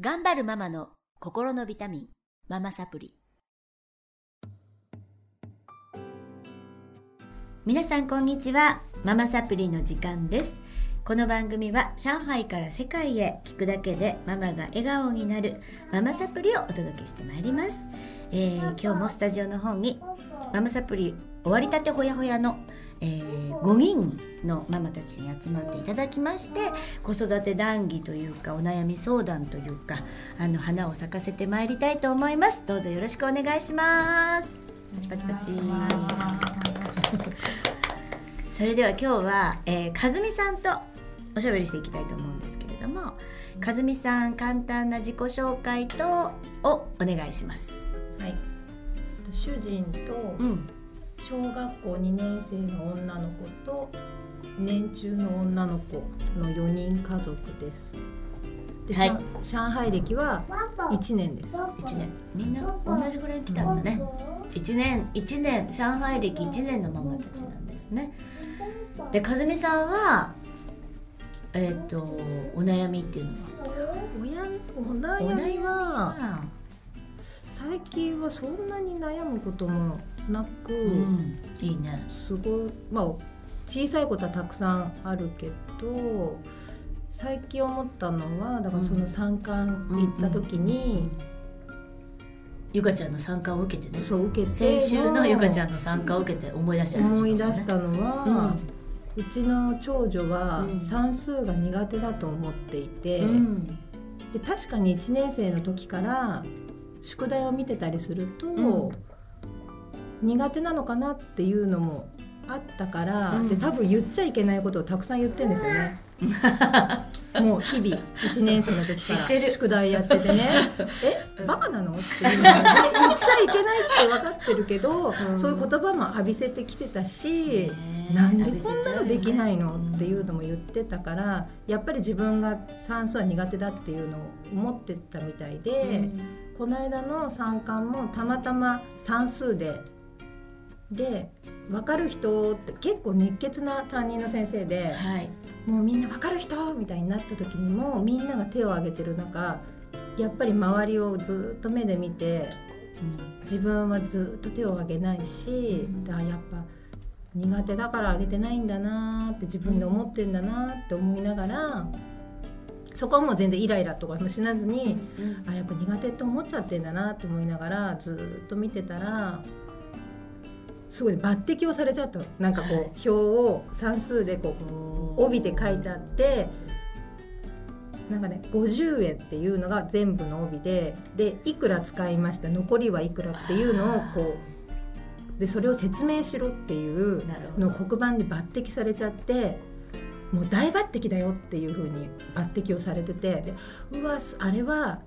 頑張るママの心のビタミン、ママサプリ。皆さんこんにちは。ママサプリの時間です。この番組は上海から世界へ聞くだけでママが笑顔になるママサプリをお届けしてまいります。えー今日もスタジオの方にママサプリ終わりたてほやほやの、えー5人のママたちに集まっていただきまして子育て談義というかお悩み相談というかあの花を咲かせてまいりたいと思います。どうぞよろしくお願いします。パチパチパチ。それでは今日は、えー、かずみさんとおしゃべりしていきたいと思うんですけれどもかずみさん簡単な自己紹介とをお願いします。はい、主人とうん小学校2年生の女の子と年中の女の子の4人家族です。で、はい。上上海歴は1年です。1年。みんな同じぐらい来たんだね1年1年。上海歴1年のママたちなんですね。でかずみさんはえっ、とお悩みっていうの親おは悩みはは？最近はそんなに悩むこともなく、うん。いいね。すごいまあ小さいことはたくさんあるけど最近思ったのはだからその参観行った時に、ゆかちゃんの参加を受けてね。そう受けて先週のゆかちゃんの参加を受けて思い出したんでしょ思い出したのは、うちの長女はうん。算数が苦手だと思っていて、うん。で確かに1年生の時から宿題を見てたりすると、うん苦手なのかなっていうのもあったから、うん。で多分言っちゃいけないことをたくさん言ってんですよね。もう日々1年生の時から宿題やっててね「えバカなの?」っていうのをね言っちゃいけないって分かってるけど、うん。そういう言葉も浴びせてきてたし、ねえなんでこんなのできないの？うんっていうのも言ってたからやっぱり自分が算数は苦手だっていうのを思ってたみたいで、この間の参観もたまたま算数でで分かる人って結構熱血な担任の先生ではい。もうみんな分かる人みたいになった時にもみんなが手を挙げてる中やっぱり周りをずっと目で見て自分はずっと手を挙げないし、うん。あやっぱ苦手だから挙げてないんだなって自分で思ってんだなって思いながら、そこはもう全然イライラとかもしなずに、うん。あやっぱ苦手って思っちゃってんだなと思いながらずっと見てたらすごい抜擢をされちゃった。のなんかこう、はい表を算数でこう帯で書いてあってなんかね50円っていうのが全部の帯ででいくら使いました残りはいくらっていうのをこうでそれを説明しろっていうのを黒板で抜擢されちゃってもう大抜擢だよっていう風に抜擢をされててでうわあれは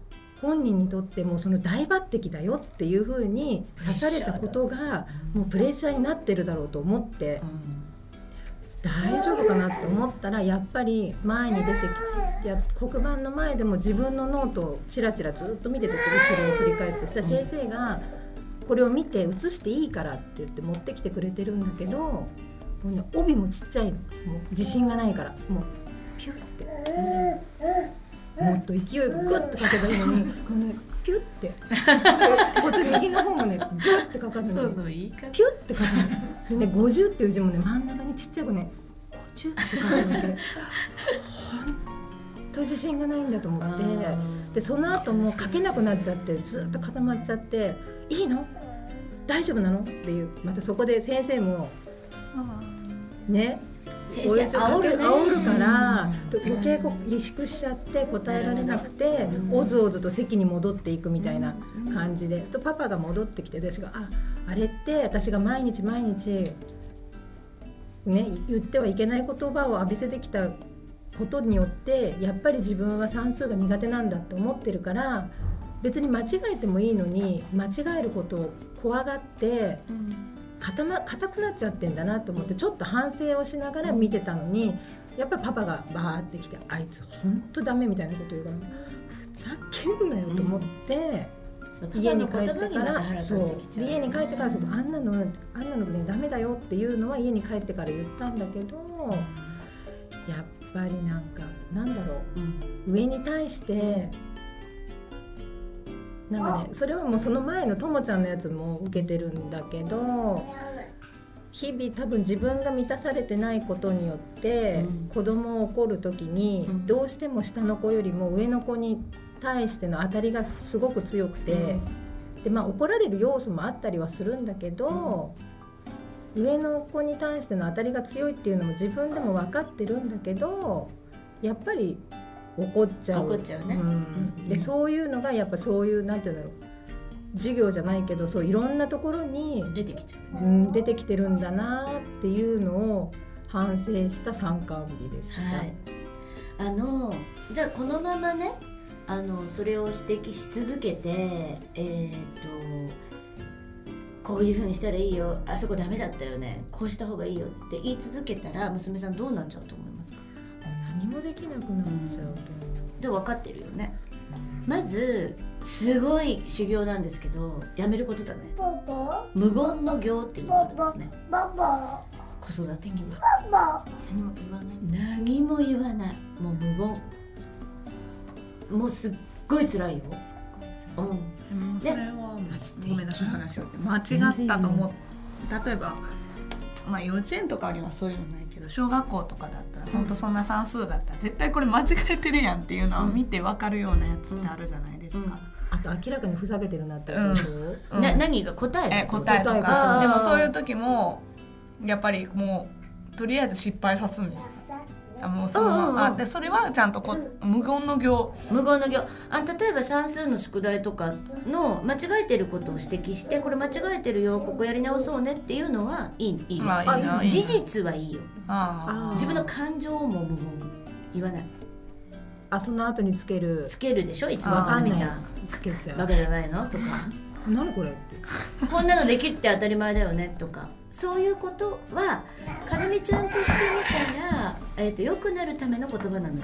本人にとってもうその大抜擢だよっていう風に刺されたことがもうプレッシャーになってるだろうと思ってうん大丈夫かなって思ったらやっぱり前に出てきや黒板の前でも自分のノートをチラチラずっと見てて後ろを振り返ってそしたら先生がこれを見て写していいからって言って持ってきてくれてるんだけどもうね帯もちっちゃいの。もう自信がないから。もうピュッてもっと勢いがグッとかけばいいのにもうねピュッて。こっち右の方もねグッてかかるのに。の言い方。ピュッて書くの。でね50っていう字もね真ん中にちっちゃくね50って書くので本当自信がないんだと思って。でその後も書けなくなっちゃってずっと固まっちゃって「いいの？大丈夫なの?」っていう。またそこで先生もね先生煽るね煽るからうん。と余計こう萎縮しちゃって答えられなくてうん。おずおずと席に戻っていくみたいな感じで、そうするとパパが戻ってきて私が「ああれって私が毎日毎日ね言ってはいけない言葉を浴びせてきたことによってやっぱり自分は算数が苦手なんだって思ってるから別に間違えてもいいのに間違えることを怖がって固,、ま、固くなっちゃってんだなと思ってちょっと反省をしながら見てたのにやっぱりパパがバーって来て「あいつ本当ダメ」みたいなこと言うからふざけんなよと思って、そう家に帰ってからそう家に帰ってからそうあんなのあんなのねダメだよっていうのは家に帰ってから言ったんだけどやっぱりなんかなんだろう。ん。う上に対してなんかねそれはもうその前のともちゃんのやつも受けてるんだけど日々多分自分が満たされてないことによって、うん。子供を怒る時に、うん。どうしても下の子よりも上の子に対しての当たりがすごく強くて、でまあ、怒られる要素もあったりはするんだけど、上の子に対しての当たりが強いっていうのも自分でも分かってるんだけどやっぱり怒っちゃう。怒っちゃうね。でそういうのがやっぱそういうなんていうんだろう授業じゃないけどそういろんなところに、出てきちゃうね。うん、出てきてるんだなっていうのを反省した参観日でした。はい、あのじゃあこのままねあのそれを指摘し続けてえっ、とこういうふうにしたらいいよあそこダメだったよねこうした方がいいよって言い続けたら娘さんどうなっちゃうと思いますか何もできなくなっちゃうと思で分かってるよね。まずすごい修行なんですけどやめることだね。無言の行っていうのがあるんですね。子育てには。何も言わない。何も言わない。もう無言。もうすっごい辛いよ。うん。もうそれはごめんなさい。話を。間違ったと思う。例えばまあ幼稚園とかにはそういうのないけど小学校とかだったら本当そんな算数だったら絶対これ間違えてるやんっていうのを見て分かるようなやつってあるじゃないですか。あと明らかにふざけてるなってやつでしょ、うん。な何が答え？え答えとか。でもそういう時もやっぱりもうとりあえず失敗さすんですよ。あもうそのまうんうんうん。まあでそれはちゃんとこ無言の行。無言の行。あ例えば算数の宿題とかの間違えてることを指摘してこれ間違えてるよここやり直そうねっていうのはいいいいよ、まあいいないいな。事実はいいよ。あー自分の感情も無言に言わない。あその後につける。つけるでしょいつも。ああかみちゃん。つけちゃう。バカじゃないの？とか何これって。こんなのできるって当たり前だよねとか。そういうことはかずみちゃんとしてみたら、えー、と良くなるための言葉なのよ。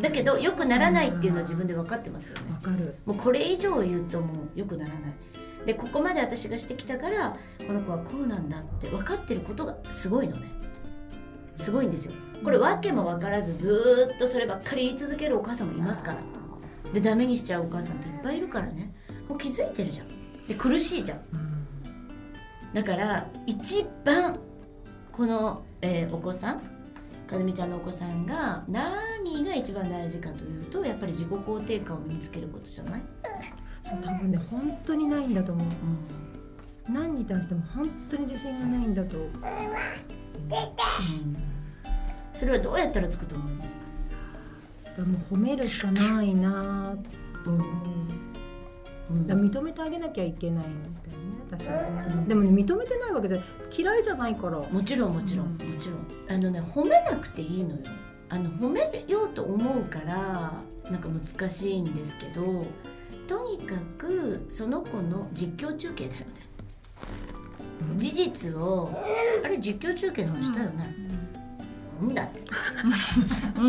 だけど良くならないっていうのは自分で分かってますよね。わかる。もうこれ以上言うともう良くならない。でここまで私がしてきたからこの子はこうなんだって分かってることがすごいのね。すごいんですよ。これ訳も分からずずーっとそればっかり言い続けるお母さんもいますから。でダメにしちゃうお母さんっていっぱいいるからねもう気づいてるじゃん。で苦しいじゃん。だから一番この、えーお子さんかずみちゃんのお子さんが何が一番大事かというとやっぱり自己肯定感を身につけることじゃない、そう多分ね本当にないんだと思う。何に対しても本当に自信がないんだと。それはどうやったらつくと思いますか？だもう褒めるしかないなと思う。だから認めてあげなきゃいけないんだよね私はね。でもね認めてないわけで嫌いじゃないから。もちろんもちろんもちろん。あのね褒めなくていいのよ。あの褒めようと思うからなんか難しいんですけどとにかくその子の実況中継だよね。事実をあれ実況中継の話したよね、なんだって。うん。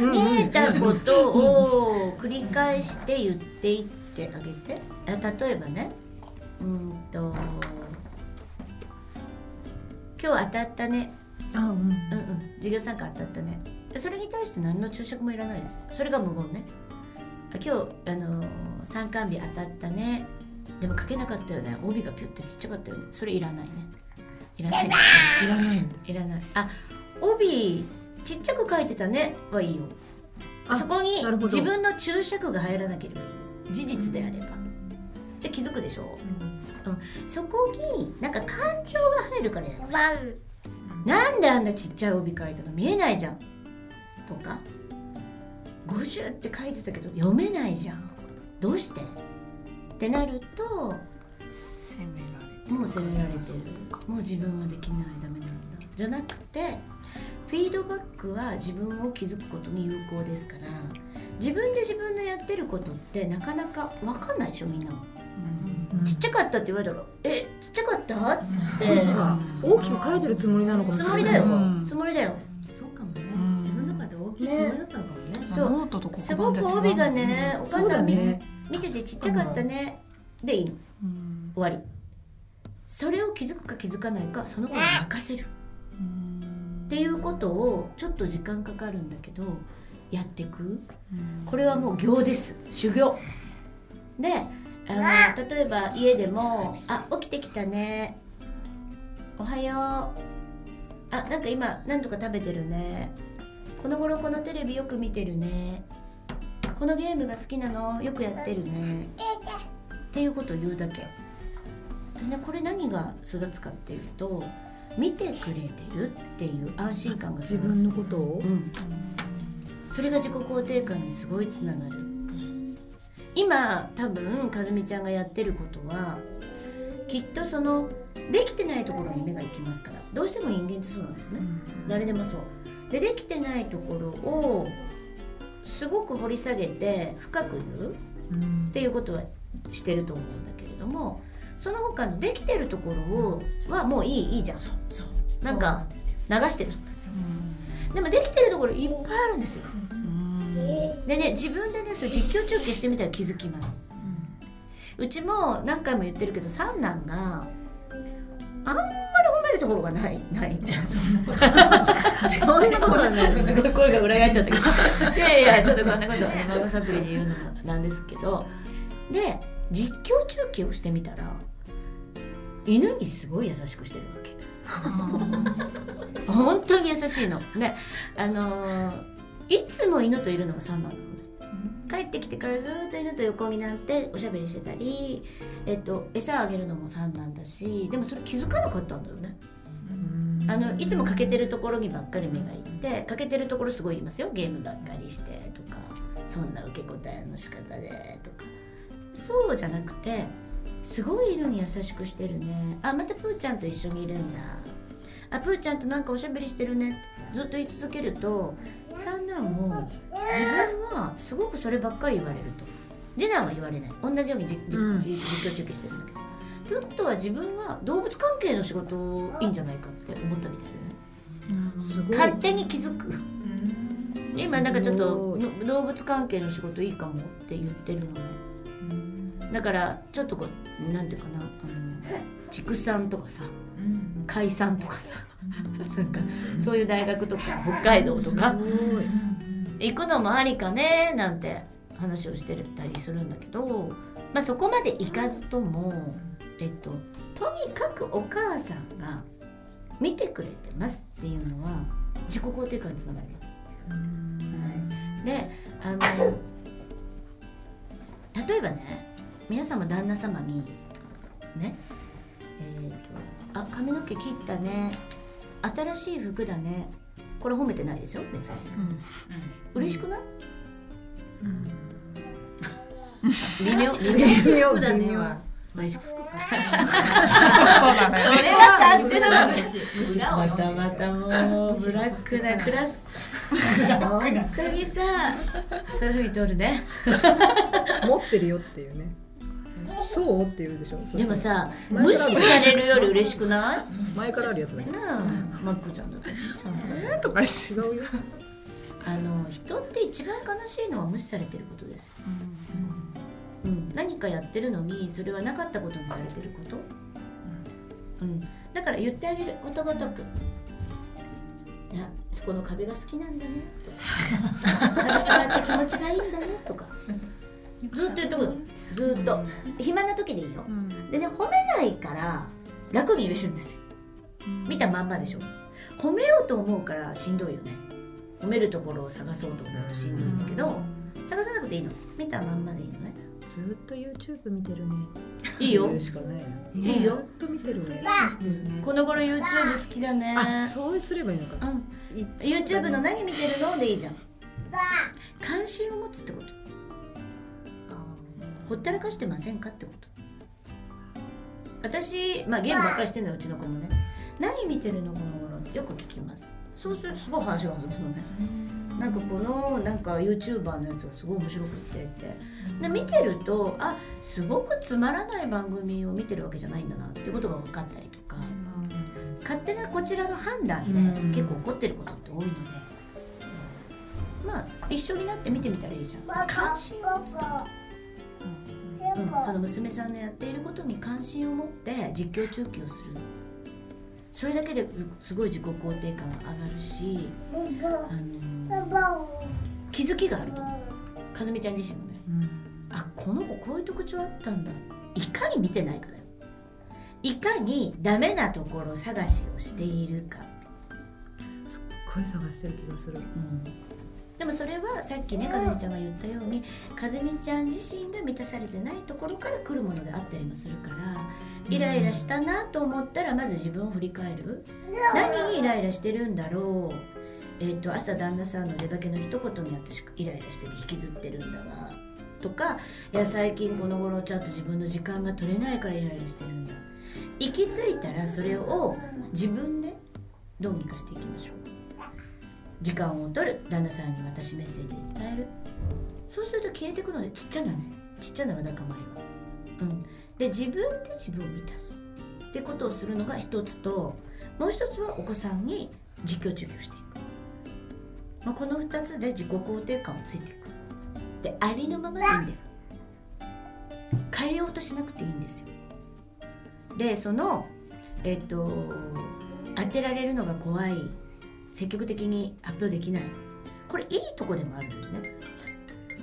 うん。見えたことを繰り返して言っていってあげて。あ例えばね。うんと。今日当たったね。あうん。うんうん。授業参加当たったね。それに対して何の注釈もいらないです。それが無言ね。あ今日あのー参観日当たったね。でも書けなかったよね。帯がピュッてちっちゃかったよね。それいらないね。いらない。いらない。いらない。あ帯ちっちゃく書いてたね。はいいよ。あそこに自分の注釈が入らなければいいです。事実であれば。で気づくでしょ？そこになんか感情が入るからやるなんであんなちっちゃい帯書いたの？見えないじゃん。とか？50って書いてたけど読めないじゃん。どうして？ってなると責められてるもう責められてる。もう自分はできないダメなんだ。じゃなくてフィードバックは自分を気づくことに有効ですから自分で自分のやってることってなかなか分かんないでしょみんなも、うん。ちっちゃかったって言われたら「えちっちゃかった?」って。そうか大きく書いてるつもりなのかもしれない。つもりだよ、うん。つもりだよ。そうかもね、うん。自分の中で大きいつもりだったのかもね。そう。ノートと黒板すごく帯がねお母さんね。見ててちっちゃかったね。でいいの。うん。終わり。それを気づくか気づかないかその子に任せる。うんっていうことをちょっと時間かかるんだけどやっていく？うん。これはもう行です。修行。であの例えば家でも「あ起きてきたね。おはよう。あなんか今何とか食べてるね。この頃このテレビよく見てるね。このゲームが好きなの。よくやってるね。っていうことを言うだけ。でねこれ何が育つかっていうと見てくれてるっていう安心感が自分のことを？うん、それが自己肯定感にすごいつながる今多分かずみちゃんがやってることはきっとそのできてないところに目が行きますから。どうしても人間ってそうなんですね、誰でもそう。でできてないところをすごく掘り下げて深く言ううんっていうことはしてると思うんだけれどもその他のできてるところをはもういいいいじゃん。なんか流してる。でもできてるところいっぱいあるんですよ。でね自分でねそれ実況中継してみたら気づきます。うちも何回も言ってるけど三男があんまり褒めるところがないない そんなことはないですすごい声が裏返っちゃったけどいやいやちょっとこんなことはねママサプリで言うのもなんですけど。で実況中継をしてみたら犬にすごい優しくしてるわけ。本当に優しいの。ねあのーいつも犬といるのが三男なのね。帰ってきてからずっと犬と横になっておしゃべりしてたり、えっと、餌あげるのも三男だしでもそれ気づかなかったんだよね。あのいつも欠けてるところにばっかり目がいって欠けてるところすごい言いますよ。ゲームばっかりしてとかそんな受け答えの仕方でとかそうじゃなくてすごい犬に優しくしてるね。あまたプーちゃんと一緒にいるんだ。あプーちゃんとなんかおしゃべりしてるね。ずっと言い続けると三男も自分はすごくそればっかり言われると。次男は言われない。同じようにじじうん。じ実況中継してるんだけど。ということは自分は動物関係の仕事いいんじゃないかって思ったみたいでね。すごい勝手に気づく。今なんかちょっと動物関係の仕事いいかもって言ってるのねだからちょっとこうなんていうかなあの畜産とかさ海産とかさなんかそういう大学とか北海道とか行くのもありかねなんて話をしてたりするんだけど、まあ、そこまで行かずとも、えっと、とにかくお母さんが見てくれてますっていうのは自己肯定感につながります。であの例えばね皆さんも旦那様にねえーとあ髪の毛切ったね新しい服だねこれ褒めてないですよ別に嬉しくない、微妙微妙。微妙服だねは。嬉しくそうだね。それは勝手なの嬉しい裏をまたまたもうブラックなクラス。本当にさそういうふうに取るね。持ってるよっていうねそう？って言うでしょ？そしたらでもさ無視されるより嬉しくない？前からあるやつだけどなあマックちゃんだってちゃんと。え？とか違うよあの人って一番悲しいのは無視されてることですよ、うん、何かやってるのにそれはなかったことにされてること、うん、だから言ってあげる。ことごとく「いやそこの壁が好きなんだね」とか「壁触って気持ちがいいんだね」とかずっと言ってくるずっと。暇な時でいいよ。でね褒めないから楽に言えるんですよ。見たまんまでしょ。褒めようと思うからしんどいよね。褒めるところを探そうと思うとしんどいんだけど探さなくていいの。見たまんまでいいのね。ずっと YouTube 見てるね。いいよ。言うしかないないいよ。ずっと見てるこの頃 YouTube 好きだね。あそうすればいいのか。うん。い YouTube の何見てるの？でいいじゃん。関心を持つってことほったらかしてませんかってこと。私、まあ、ゲームばっかりしてんだようちの子もね。何見てるのこの頃ってよく聞きます。そうするとすごい話が弾むのね。なんかこのなんか YouTuber のやつがすごい面白くってって。で見てるとあすごくつまらない番組を見てるわけじゃないんだなってことが分かったりとか。勝手なこちらの判断でうん。結構怒ってることって多いので、まあ一緒になって見てみたらいいじゃん。関心を持つってこと、うん、その娘さんのやっていることに関心を持って実況中継をするの。それだけですすごい自己肯定感が上がるしあの気づきがあると。思うかずみちゃん自身もね。あこの子こういう特徴あったんだ。いかに見てないかだよ。いかにダメなところ探しをしているか、すっごい探してる気がする。うんでもそれはさっきねかずみちゃんが言ったようにかずみちゃん自身が満たされてないところから来るものであったりもするからイライラしたなと思ったらまず自分を振り返る。何にイライラしてるんだろう。えー、と朝旦那さんの出かけの一言に私イライラしてて引きずってるんだわ。とかいや最近この頃ちゃんと自分の時間が取れないからイライラしてるんだ。行き着いたらそれを自分でどうにかしていきましょう時間を取る旦那さんに私メッセージ伝える。そうすると消えていくのでちっちゃなねちっちゃなわだかまりはうん。で自分で自分を満たす。ってことをするのが一つともう一つはお子さんに実況中継していく、まあ、この2つで自己肯定感をついていく。でありのままでいいんだよ。変えようとしなくていいんですよ。でそのえっ、と当てられるのが怖い積極的に発表できない。これいいとこでもあるんですね。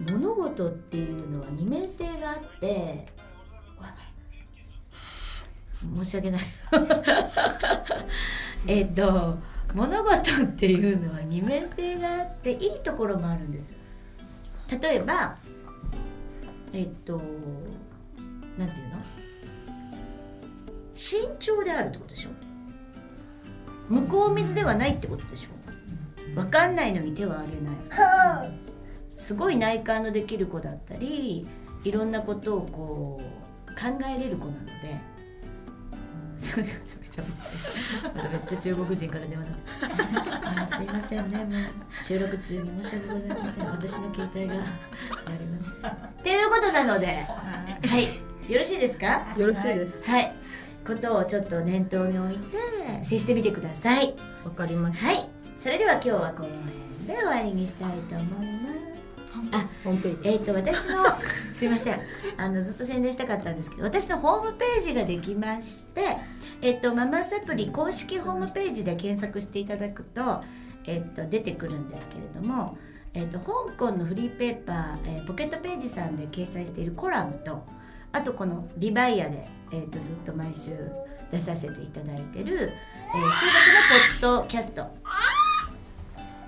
物事っていうのは二面性があってわ申し訳ない。えっと物事っていうのは二面性があっていいところもあるんです。例えばえっとなんていうの？慎重であるってことでしょ？向こう水ではないってことでしょ？分かんないのに手を挙げない。すごい内観のできる子だったりいろんなことをこう考えれる子なので。めちゃめちゃまためっちゃ中国人から電話だ。すいませんね。もう収録中に申し訳ございません。私の携帯がやりました。っていうことなのではい。よろしいですか？よろしいです。はい。ことをちょっと念頭に置いて接してみてくださいわかりました。はい。それでは今日はこの辺で終わりにしたいと思います。あホームページ。えっ、と私の すいません。あのずっと宣伝したかったんですけど私のホームページができましてえっ、とママサプリ公式ホームページで検索していただくとえっ、と出てくるんですけれどもえっ、と香港のフリーペーパー、えーポケットページさんで掲載しているコラムとあとこのリバイアで、えー、とずっと毎週出させていただいてる、えー中国のポッドキャスト。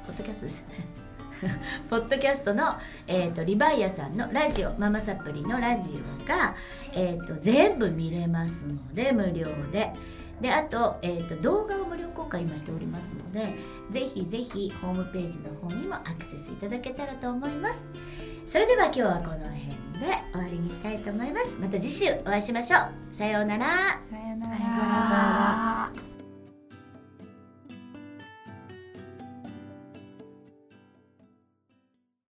ポッドキャストですよね。ポッドキャストの、えー、とリバイアさんのラジオママサプリのラジオが、えー、と全部見れますので無料で。であと,、えー、と動画を無料公開今しておりますのでぜひぜひホームページの方にもアクセスいただけたらと思います。それでは今日はこの辺で終わりにしたいと思います。また次週お会いしましょう。さようなら。さようなら。